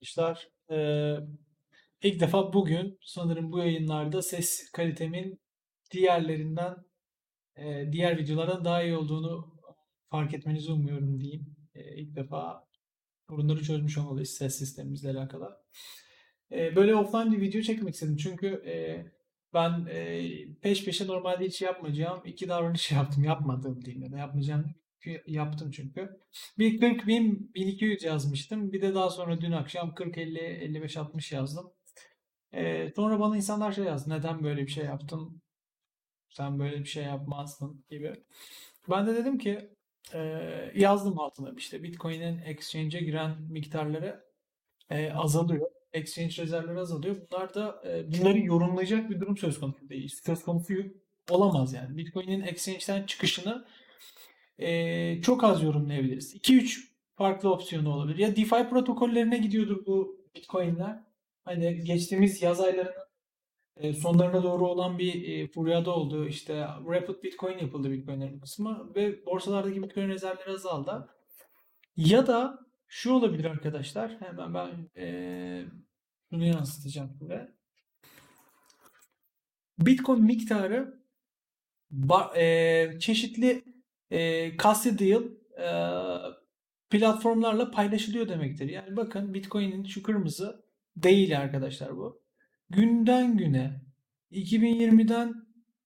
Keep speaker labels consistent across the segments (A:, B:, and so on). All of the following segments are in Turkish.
A: arkadaşlar. Ee, ilk defa bugün sanırım bu yayınlarda ses kalitemin diğerlerinden, e, diğer videolardan daha iyi olduğunu fark etmenizi umuyorum diyeyim. E, ilk defa sorunları çözmüş olmalıyız ses sistemimizle alakalı. E, böyle offline bir video çekmek istedim çünkü e, ben e, peş peşe normalde hiç yapmayacağım iki davranış yaptım. Yapmadığım diyeyim ya da yapmayacağım yaptım çünkü. Bir 40 bin 1200 yazmıştım. Bir de daha sonra dün akşam 40 50 55 60 yazdım. Ee, sonra bana insanlar şey yazdı. Neden böyle bir şey yaptın? Sen böyle bir şey yapmazdın gibi. Ben de dedim ki e, yazdım altına işte Bitcoin'in exchange'e giren miktarları e, azalıyor. Exchange rezervleri azalıyor. Bunlar da e, bunları yorumlayacak bir durum söz konusu değil. Söz konusu olamaz yani. Bitcoin'in exchange'den çıkışını e, çok az yorumlayabiliriz. 2-3 farklı opsiyonu olabilir. Ya DeFi protokollerine gidiyordur bu Bitcoin'ler. Hani geçtiğimiz yaz aylarının e, sonlarına doğru olan bir e, furyada oldu. İşte Rapid Bitcoin yapıldı Bitcoin'lerin kısmı ve borsalardaki Bitcoin rezervleri azaldı. Ya da şu olabilir arkadaşlar. Hemen ben e, bunu yansıtacağım size. Bitcoin miktarı e, çeşitli e, custodial e, platformlarla paylaşılıyor demektir. Yani bakın Bitcoin'in şu kırmızı değil arkadaşlar bu. Günden güne 2020'den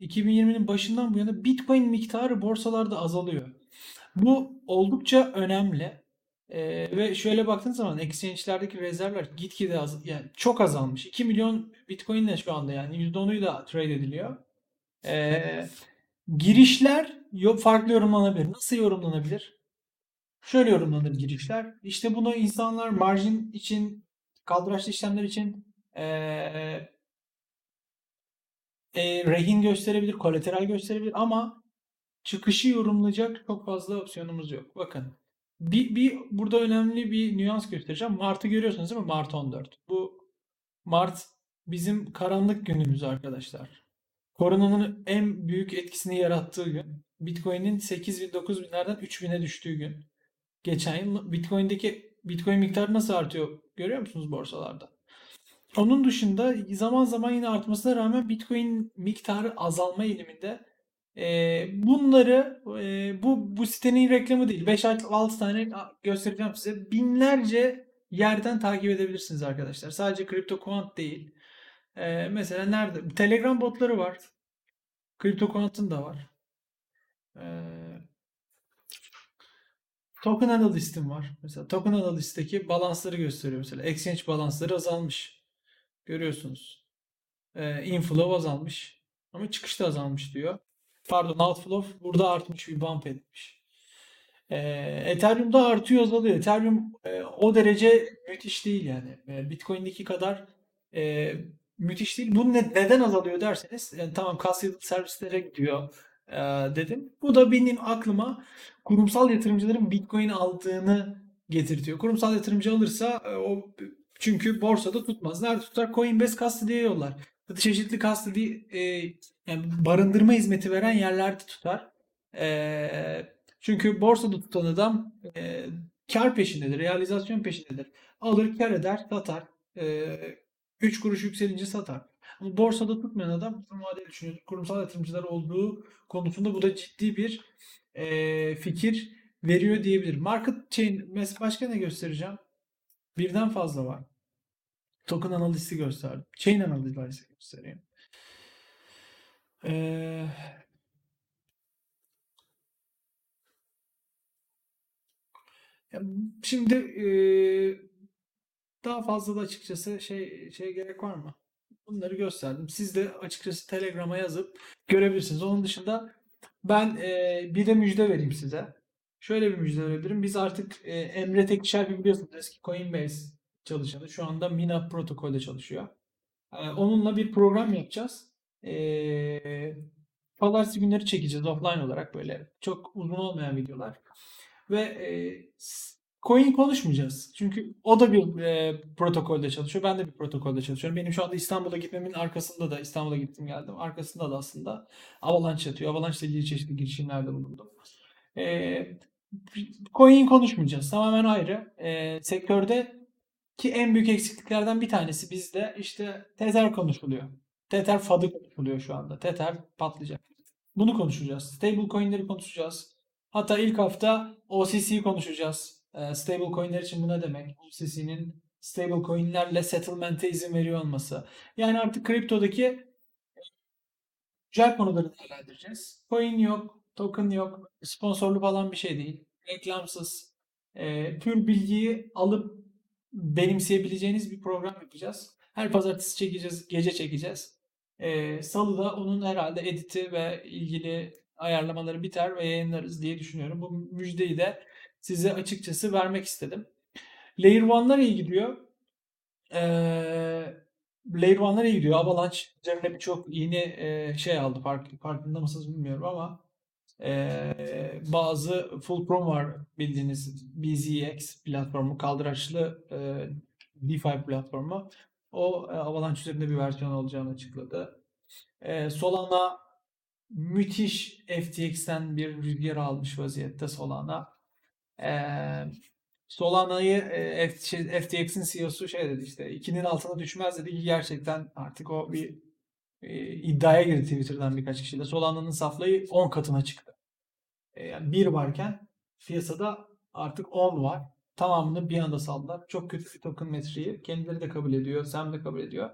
A: 2020'nin başından bu yana Bitcoin miktarı borsalarda azalıyor. Bu oldukça önemli. Ee, ve şöyle baktığınız zaman exchange'lerdeki rezervler gitgide az, yani çok azalmış. 2 milyon Bitcoin ile şu anda yani %10'uyla trade ediliyor. Ee, girişler farklı yorumlanabilir. Nasıl yorumlanabilir? Şöyle yorumlanır girişler. İşte bunu insanlar marjin için, kaldıraçlı işlemler için ee, e, rehin gösterebilir, kolateral gösterebilir ama çıkışı yorumlayacak çok fazla opsiyonumuz yok. Bakın bir, bir burada önemli bir nüans göstereceğim. Mart'ı görüyorsunuz değil mi? Mart 14. Bu Mart bizim karanlık günümüz arkadaşlar. Koronanın en büyük etkisini yarattığı gün. Bitcoin'in 8000 9000'lerden 3000'e düştüğü gün. Geçen yıl Bitcoin'deki Bitcoin miktarı nasıl artıyor görüyor musunuz borsalarda? Onun dışında zaman zaman yine artmasına rağmen Bitcoin miktarı azalma eğiliminde. E, bunları e, bu bu sitenin reklamı değil. 5-6 tane göstereceğim size. Binlerce yerden takip edebilirsiniz arkadaşlar. Sadece CryptoQuant değil. E, mesela nerede? Telegram botları var. CryptoQuant'ın da var. E, token Analyst'im var. Mesela Token Analyst'teki balansları gösteriyor mesela. Exchange balansları azalmış. Görüyorsunuz. E, inflow azalmış. Ama çıkışta azalmış diyor. Pardon outflow burada artmış bir bump etmiş. E, Ethereum'da artıyor azalıyor. Ethereum e, o derece müthiş değil yani. Bitcoin'deki kadar e, müthiş değil. Bu ne, neden azalıyor derseniz yani tamam custodial servislere gidiyor e, dedim. Bu da benim aklıma kurumsal yatırımcıların Bitcoin aldığını getirtiyor. Kurumsal yatırımcı alırsa e, o çünkü borsada tutmaz. Nerede tutar? Coinbase Custody'ye yollar. Çeşitli custody e, yani barındırma hizmeti veren yerlerde tutar. E, çünkü borsada tutan adam e, kar peşindedir, realizasyon peşindedir. Alır, kar eder, satar. E, 3 kuruş yükselince satar. Ama borsada tutmayan adam uzun vadeli düşünüyor. Kurumsal yatırımcılar olduğu konusunda bu da ciddi bir e, fikir veriyor diyebilir. Market chain başka ne göstereceğim? Birden fazla var. Token analizi gösterdim. Chain analizi göstereyim. Ee, şimdi e, daha fazla da açıkçası şey şey gerek var mı? Bunları gösterdim. Siz de açıkçası Telegram'a yazıp görebilirsiniz. Onun dışında ben e, bir de müjde vereyim size. Şöyle bir müjde verebilirim. Biz artık e, Emre Tekşer biliyorsunuz eski Coinbase çalışanı. Şu anda Mina protokolde çalışıyor. Ee, onunla bir program yapacağız. Ee, Pazartesi günleri çekeceğiz offline olarak böyle. Çok uzun olmayan videolar. Ve e, coin konuşmayacağız. Çünkü o da bir e, protokolde çalışıyor. Ben de bir protokolde çalışıyorum. Benim şu anda İstanbul'a gitmemin arkasında da İstanbul'a gittim geldim. Arkasında da aslında Avalanche yatıyor. Avalanche ile ilgili çeşitli girişimlerde bulundum. E, coin konuşmayacağız. Tamamen ayrı. E, sektörde Ki en büyük eksikliklerden bir tanesi bizde işte Tether konuşuluyor. Tether fadı konuşuluyor şu anda. Tether patlayacak. Bunu konuşacağız. Stable coin'leri konuşacağız. Hatta ilk hafta OCC'yi konuşacağız. Ee, stable coin'ler için bu ne demek? OCC'nin stable coin'lerle settlement'e izin veriyor olması. Yani artık kriptodaki güncel konuları değerlendireceğiz. Coin yok, token yok, sponsorlu falan bir şey değil. Reklamsız, e, pür bilgiyi alıp benimseyebileceğiniz bir program yapacağız. Her pazartesi çekeceğiz, gece çekeceğiz. E, Salıda onun herhalde editi ve ilgili ayarlamaları biter ve yayınlarız diye düşünüyorum. Bu müjdeyi de size açıkçası vermek istedim. Layer 1'lar iyi gidiyor. Ee, Layer 1'lar iyi gidiyor. Avalanche üzerine birçok yeni e, şey aldı. Fark, farkında mısınız bilmiyorum ama e, bazı full prom var bildiğiniz BZX platformu kaldıraçlı e, DeFi platformu. O e, Avalanche üzerinde bir versiyon olacağını açıkladı. E, Solana müthiş FTX'ten bir rüzgar almış vaziyette Solana. Solana'yı e, FTX'in CEO'su şey dedi işte 2'nin altına düşmez dedi ki gerçekten artık o bir e, iddiaya girdi Twitter'dan birkaç kişiyle. Solana'nın saflayı 10 katına çıktı. E, yani 1 varken piyasada artık 10 var. Tamamını bir anda saldılar. Çok kötü bir token metriği. Kendileri de kabul ediyor. Sam de kabul ediyor.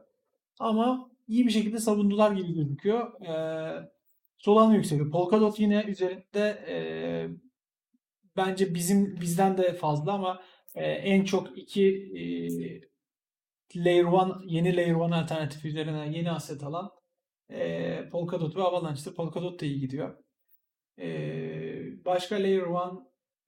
A: Ama iyi bir şekilde savundular gibi gözüküyor. Ee, Solana yükseliyor. Polkadot yine üzerinde e, bence bizim bizden de fazla ama e, en çok iki e, Layer 1 yeni Layer 1 alternatif üzerine yeni aset alan e, Polkadot ve Avalanche'tır. Polkadot da iyi gidiyor. E, başka Layer 1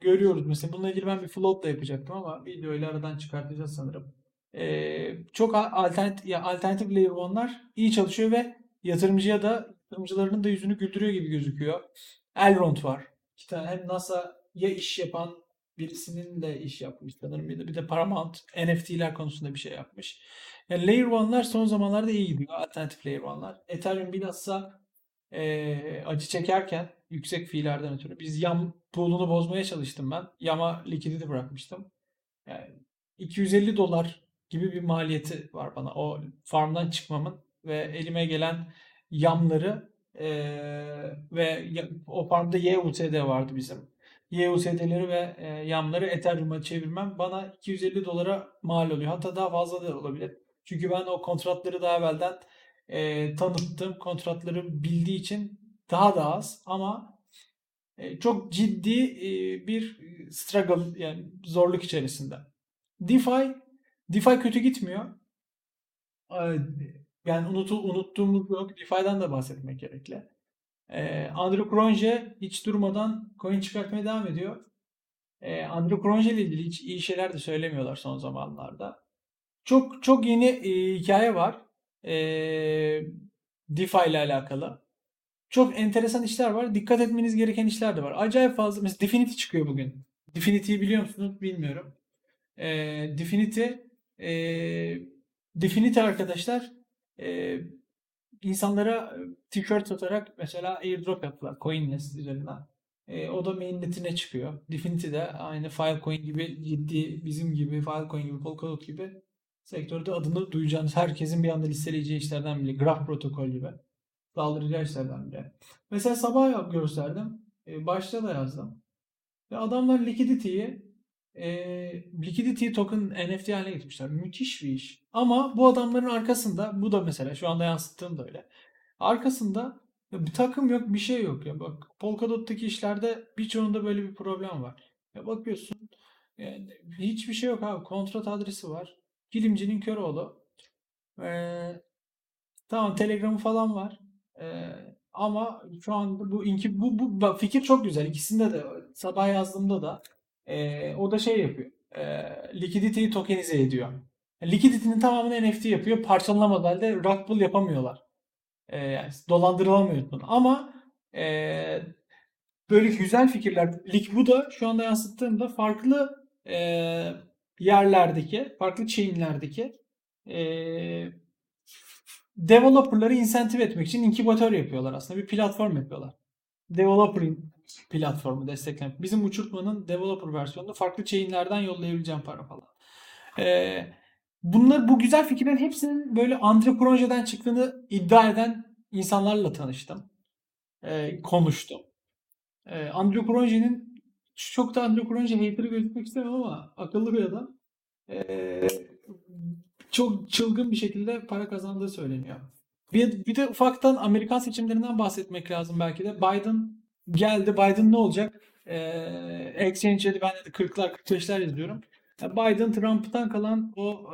A: görüyoruz. Mesela bununla ilgili ben bir float da yapacaktım ama videoyla aradan çıkartacağız sanırım. E, çok alternatif, ya alternatif Layer 1'lar iyi çalışıyor ve yatırımcıya da yatırımcılarının da yüzünü güldürüyor gibi gözüküyor. Elrond var. İşte hem NASA'ya iş yapan birisinin de iş yapmış sanırım. Bir de, Paramount NFT'ler konusunda bir şey yapmış. Yani Layer 1'lar son zamanlarda iyi gidiyor. Alternatif Layer 1'lar. Ethereum bilhassa e, acı çekerken yüksek fiillerden ötürü. Biz YAM pool'unu bozmaya çalıştım ben. YAM'a likidite bırakmıştım. Yani 250 dolar gibi bir maliyeti var bana o farmdan çıkmamın ve elime gelen yamları e, ve o farmda YUSD vardı bizim. YUSD'leri ve e, yamları Ethereum'a çevirmem bana 250 dolara mal oluyor. Hatta daha fazla da olabilir. Çünkü ben o kontratları daha evvelden e, tanıttım. Kontratları bildiği için daha da az ama e, çok ciddi e, bir struggle yani zorluk içerisinde. DeFi DeFi kötü gitmiyor. Yani unutu, unuttuğumuz yok. DeFi'den de bahsetmek gerekli. Ee, Andrew Kronje hiç durmadan coin çıkartmaya devam ediyor. Ee, Andrew Kronje ile ilgili hiç iyi şeyler de söylemiyorlar son zamanlarda. Çok çok yeni e, hikaye var. E, DeFi ile alakalı. Çok enteresan işler var. Dikkat etmeniz gereken işler de var. Acayip fazla. Mesela Definity çıkıyor bugün. Definity'yi biliyor musunuz? Bilmiyorum. E, Definity e, Definity arkadaşlar e, insanlara tişört satarak mesela airdrop yaptılar CoinList üzerinden. E, o da mainnetine çıkıyor. Definity de aynı Filecoin gibi ciddi bizim gibi Filecoin gibi Polkadot gibi sektörde adını duyacağınız herkesin bir anda listeleyeceği işlerden biri. Graph protokol gibi. Daldıracağı işlerden biri. Mesela sabah gösterdim. E, başta da yazdım. Ve adamlar liquidity'yi e, Liquidity token NFT haline getirmişler. Müthiş bir iş. Ama bu adamların arkasında bu da mesela şu anda yansıttığım da öyle. Arkasında bir takım yok bir şey yok ya. Bak Polkadot'taki işlerde birçoğunda böyle bir problem var. Ya bakıyorsun yani hiçbir şey yok abi. Kontrat adresi var. Kilimcinin Köroğlu. Ee, tamam Telegram'ı falan var. Ee, ama şu an bu inki bu, bu fikir çok güzel. İkisinde de sabah yazdığımda da e, o da şey yapıyor. E, likidity'yi tokenize ediyor. Likidity'nin tamamını NFT yapıyor. Parçalanamaz halde rug pull yapamıyorlar. E, yani dolandırılamıyorsun. Ama e, böyle güzel fikirler. Bu da şu anda yansıttığımda farklı e, yerlerdeki, farklı chainlerdeki e, developerları insentif etmek için inkubatör yapıyorlar aslında. Bir platform yapıyorlar. Developer platformu desteklemek. Bizim uçurtmanın developer versiyonunda farklı chainlerden yollayabileceğim para falan. Ee, bunlar bu güzel fikirlerin hepsinin böyle antropolojiden çıktığını iddia eden insanlarla tanıştım. Ee, konuştum. Ee, antropolojinin çok da antropoloji hater'ı gözükmek istemem ama akıllı bir adam. Ee, çok çılgın bir şekilde para kazandığı söyleniyor. Bir, bir de ufaktan Amerikan seçimlerinden bahsetmek lazım belki de. Biden geldi. Biden ne olacak? Ee, Exchange'de ben de 40'lar 45'ler yazıyorum. Biden Trump'tan kalan o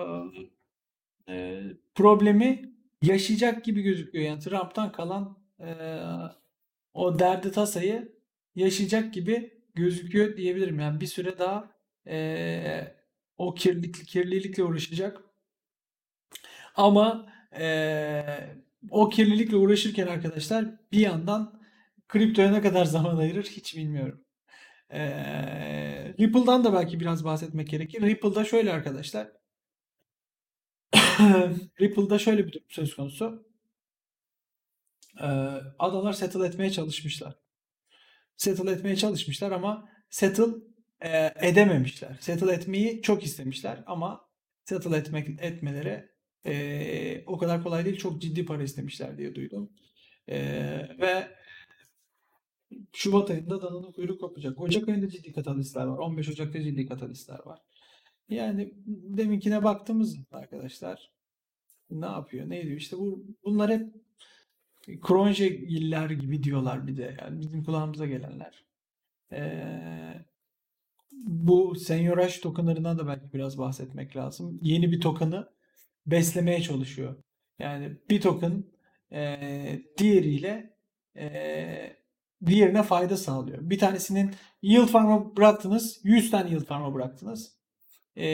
A: e, e, problemi yaşayacak gibi gözüküyor. Yani Trump'tan kalan e, o derdi tasayı yaşayacak gibi gözüküyor diyebilirim. Yani bir süre daha e, o kirlilik, kirlilikle uğraşacak. Ama e, o kirlilikle uğraşırken arkadaşlar bir yandan kriptoya ne kadar zaman ayırır hiç bilmiyorum. E, Ripple'dan da belki biraz bahsetmek gerekir. Ripple'da şöyle arkadaşlar. Ripple'da şöyle bir durum söz konusu. E, adamlar settle etmeye çalışmışlar. Settle etmeye çalışmışlar ama settle e, edememişler. Settle etmeyi çok istemişler ama settle etmek etmeleri e, o kadar kolay değil. Çok ciddi para istemişler diye duydum. E, ve Şubat ayında dananın kuyruğu kopacak. Ocak ayında ciddi katalistler var. 15 Ocak'ta ciddi katalistler var. Yani deminkine baktığımız arkadaşlar ne yapıyor? Ne ediyor? İşte bu bunlar hep Kronjegiller gibi diyorlar bir de. Yani bizim kulağımıza gelenler. Ee, bu Senyoraş tokenlarından da belki biraz bahsetmek lazım. Yeni bir token'ı beslemeye çalışıyor. Yani bir token e, diğeriyle e, diğerine fayda sağlıyor. Bir tanesinin yield farm'a bıraktınız. 100 tane yield farm'a bıraktınız. E,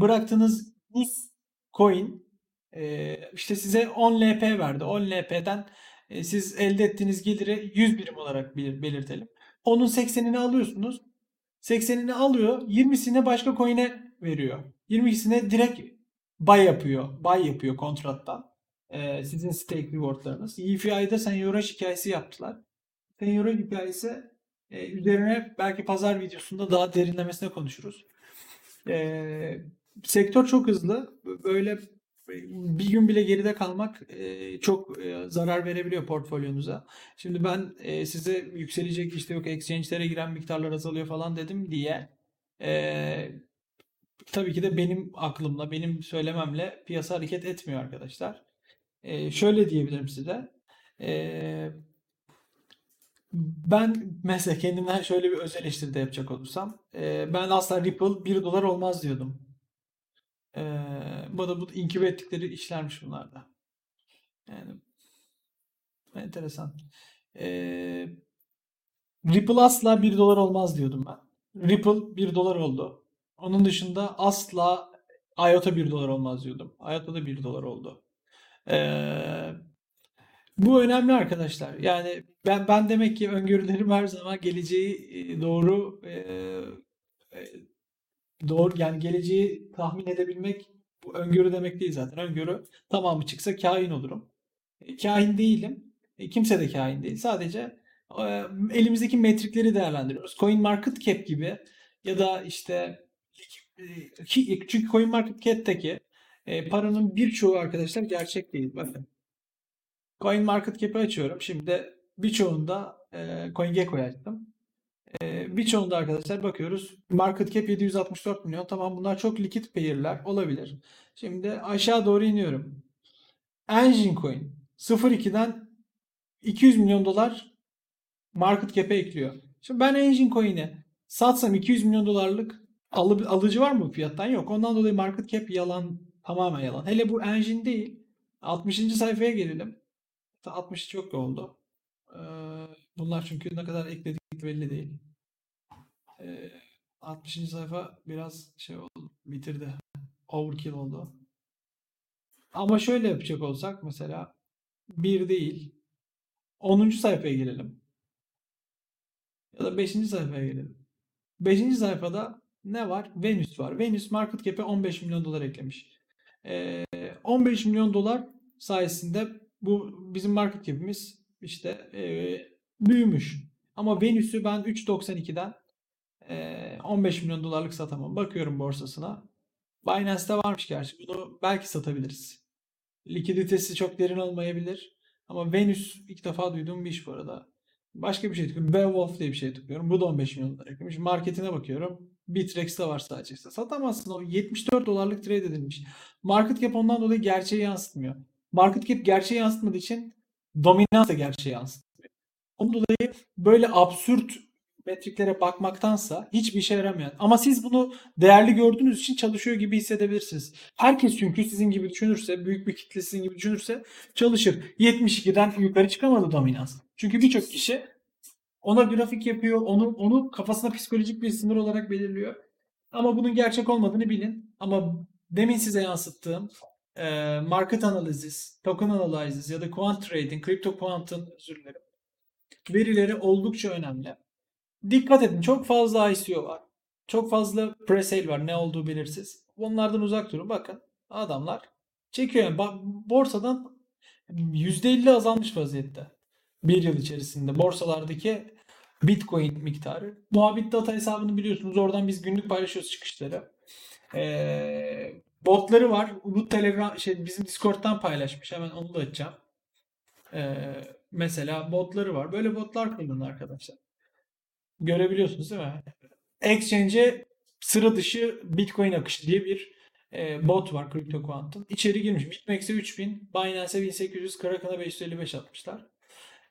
A: bıraktığınız 100 coin e, işte size 10 LP verdi. 10 LP'den e, siz elde ettiğiniz geliri 100 birim olarak belirtelim. Onun 80'ini alıyorsunuz. 80'ini alıyor. 20'sini başka coin'e veriyor. 22'sine direkt buy yapıyor. Buy yapıyor kontrattan. Ee, sizin stake rewardlarınız. EFI'de Senora hikayesi yaptılar. Senora hikayesi e, üzerine belki pazar videosunda daha derinlemesine konuşuruz. Ee, sektör çok hızlı. Böyle bir gün bile geride kalmak e, çok e, zarar verebiliyor portfolyonuza. Şimdi ben e, size yükselecek işte yok exchange'lere giren miktarlar azalıyor falan dedim diye tabii ki de benim aklımla, benim söylememle piyasa hareket etmiyor arkadaşlar. Şöyle diyebilirim size. Ben mesela kendimden şöyle bir öz eleştiride yapacak olursam ben asla Ripple 1 dolar olmaz diyordum. Ee, bu da bu inkübe ettikleri işlermiş bunlarda. Yani enteresan. Ee, Ripple asla 1 dolar olmaz diyordum ben. Ripple 1 dolar oldu. Onun dışında asla IOTA 1 dolar olmaz diyordum. IOTA da 1 dolar oldu. Ee, bu önemli arkadaşlar. Yani ben ben demek ki öngörülerim her zaman geleceği e, doğru e, e, doğru yani geleceği tahmin edebilmek bu öngörü demek değil zaten. Öngörü tamamı çıksa kain olurum. E, kain değilim. E, kimse de kain değil. Sadece e, elimizdeki metrikleri değerlendiriyoruz. Coin market cap gibi ya da işte e, çünkü coin market cap'teki e, paranın birçoğu arkadaşlar gerçek değil. Bakın. Coin market cap'i açıyorum. Şimdi birçoğunda e, CoinGecko'yu açtım. Ee, birçoğunda arkadaşlar bakıyoruz. Market cap 764 milyon. Tamam bunlar çok likit pair'ler olabilir. Şimdi aşağı doğru iniyorum. Engine Coin 02'den 200 milyon dolar market cap'e ekliyor. Şimdi ben Engine Coin'e satsam 200 milyon dolarlık alı, alıcı var mı bu fiyattan? Yok. Ondan dolayı market cap yalan. Tamamen yalan. Hele bu Engine değil. 60. sayfaya gelelim. 60 çok oldu. Bunlar çünkü ne kadar ekledik belli değil. Ee, 60. sayfa biraz şey oldu, bitirdi. Overkill oldu. Ama şöyle yapacak olsak mesela bir değil 10. sayfaya gelelim. Ya da 5. sayfaya gelelim. 5. sayfada ne var? Venüs var. Venüs market cap'e 15 milyon dolar eklemiş. Ee, 15 milyon dolar sayesinde bu bizim market cap'imiz işte e, büyümüş. Ama Venüs'ü ben 3.92'den 15 milyon dolarlık satamam. Bakıyorum borsasına. Binance'te varmış gerçi. Bunu belki satabiliriz. Likiditesi çok derin olmayabilir. Ama Venus ilk defa duyduğum bir iş bu arada. Başka bir şey tıklıyorum. Beowulf diye bir şey tıklıyorum. Bu da 15 milyon dolar eklemiş. Marketine bakıyorum. Bitrex'te var sadece. Satamazsın. O 74 dolarlık trade edilmiş. Market cap ondan dolayı gerçeği yansıtmıyor. Market cap gerçeği yansıtmadığı için dominans da gerçeği yansıtmıyor. Ondan dolayı böyle absürt metriklere bakmaktansa hiçbir işe yaramayan. Ama siz bunu değerli gördüğünüz için çalışıyor gibi hissedebilirsiniz. Herkes çünkü sizin gibi düşünürse, büyük bir kitle sizin gibi düşünürse çalışır. 72'den yukarı çıkamadı dominans. Çünkü birçok kişi ona grafik yapıyor, onu onu kafasına psikolojik bir sınır olarak belirliyor. Ama bunun gerçek olmadığını bilin. Ama demin size yansıttığım e, market analysis, token analysis ya da quant trading, crypto quant'ın özür dilerim. Verileri oldukça önemli. Dikkat edin çok fazla ICO var. Çok fazla presale var ne olduğu belirsiz. Bunlardan uzak durun. Bakın adamlar çekiyor. Yani borsadan %50 azalmış vaziyette. Bir yıl içerisinde borsalardaki Bitcoin miktarı. Muhabit data hesabını biliyorsunuz. Oradan biz günlük paylaşıyoruz çıkışları. Ee, botları var. Bu Telegram şey bizim Discord'dan paylaşmış. Hemen onu da açacağım. Ee, mesela botları var. Böyle botlar kullanın arkadaşlar. Görebiliyorsunuz değil mi? Exchange'e sıra dışı Bitcoin akışı diye bir e, bot var CryptoQuant'ın. İçeri girmiş. BitMEX'e 3000, Binance'e 1800, Kraken'a 555 atmışlar.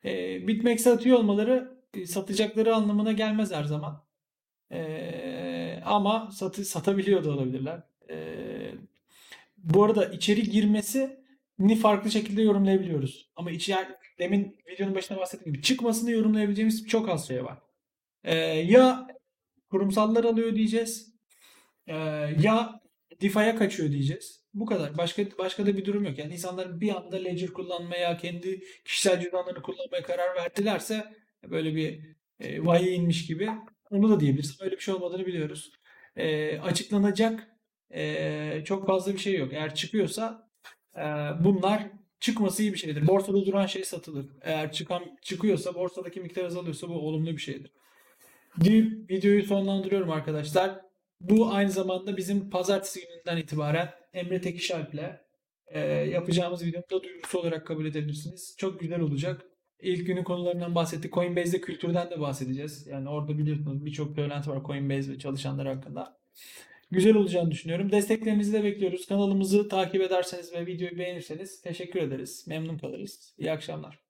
A: E, BitMEX'e atıyor olmaları e, satacakları anlamına gelmez her zaman. E, ama satı, satabiliyor da olabilirler. E, bu arada içeri girmesi ni farklı şekilde yorumlayabiliyoruz. Ama içeri demin videonun başında bahsettiğim gibi çıkmasını yorumlayabileceğimiz çok az şey var. Ee, ya kurumsallar alıyor diyeceğiz. Ee, ya DeFi'ye kaçıyor diyeceğiz. Bu kadar. Başka başka da bir durum yok. Yani insanlar bir anda Ledger kullanmaya, kendi kişisel cüzdanlarını kullanmaya karar verdilerse böyle bir e, vahiy inmiş gibi onu da diyebiliriz. Öyle bir şey olmadığını biliyoruz. Ee, açıklanacak e, çok fazla bir şey yok. Eğer çıkıyorsa e, bunlar çıkması iyi bir şeydir. Borsada duran şey satılır. Eğer çıkan çıkıyorsa borsadaki miktar azalıyorsa bu olumlu bir şeydir deyip videoyu sonlandırıyorum arkadaşlar. Bu aynı zamanda bizim pazartesi gününden itibaren Emre Tekişalp'le e, yapacağımız videonun da duyurusu olarak kabul edebilirsiniz. Çok güzel olacak. İlk günün konularından bahsettik. Coinbase'de kültürden de bahsedeceğiz. Yani orada biliyorsunuz birçok söylenti var Coinbase ve çalışanlar hakkında. Güzel olacağını düşünüyorum. Desteklerinizi de bekliyoruz. Kanalımızı takip ederseniz ve videoyu beğenirseniz teşekkür ederiz. Memnun kalırız. İyi akşamlar.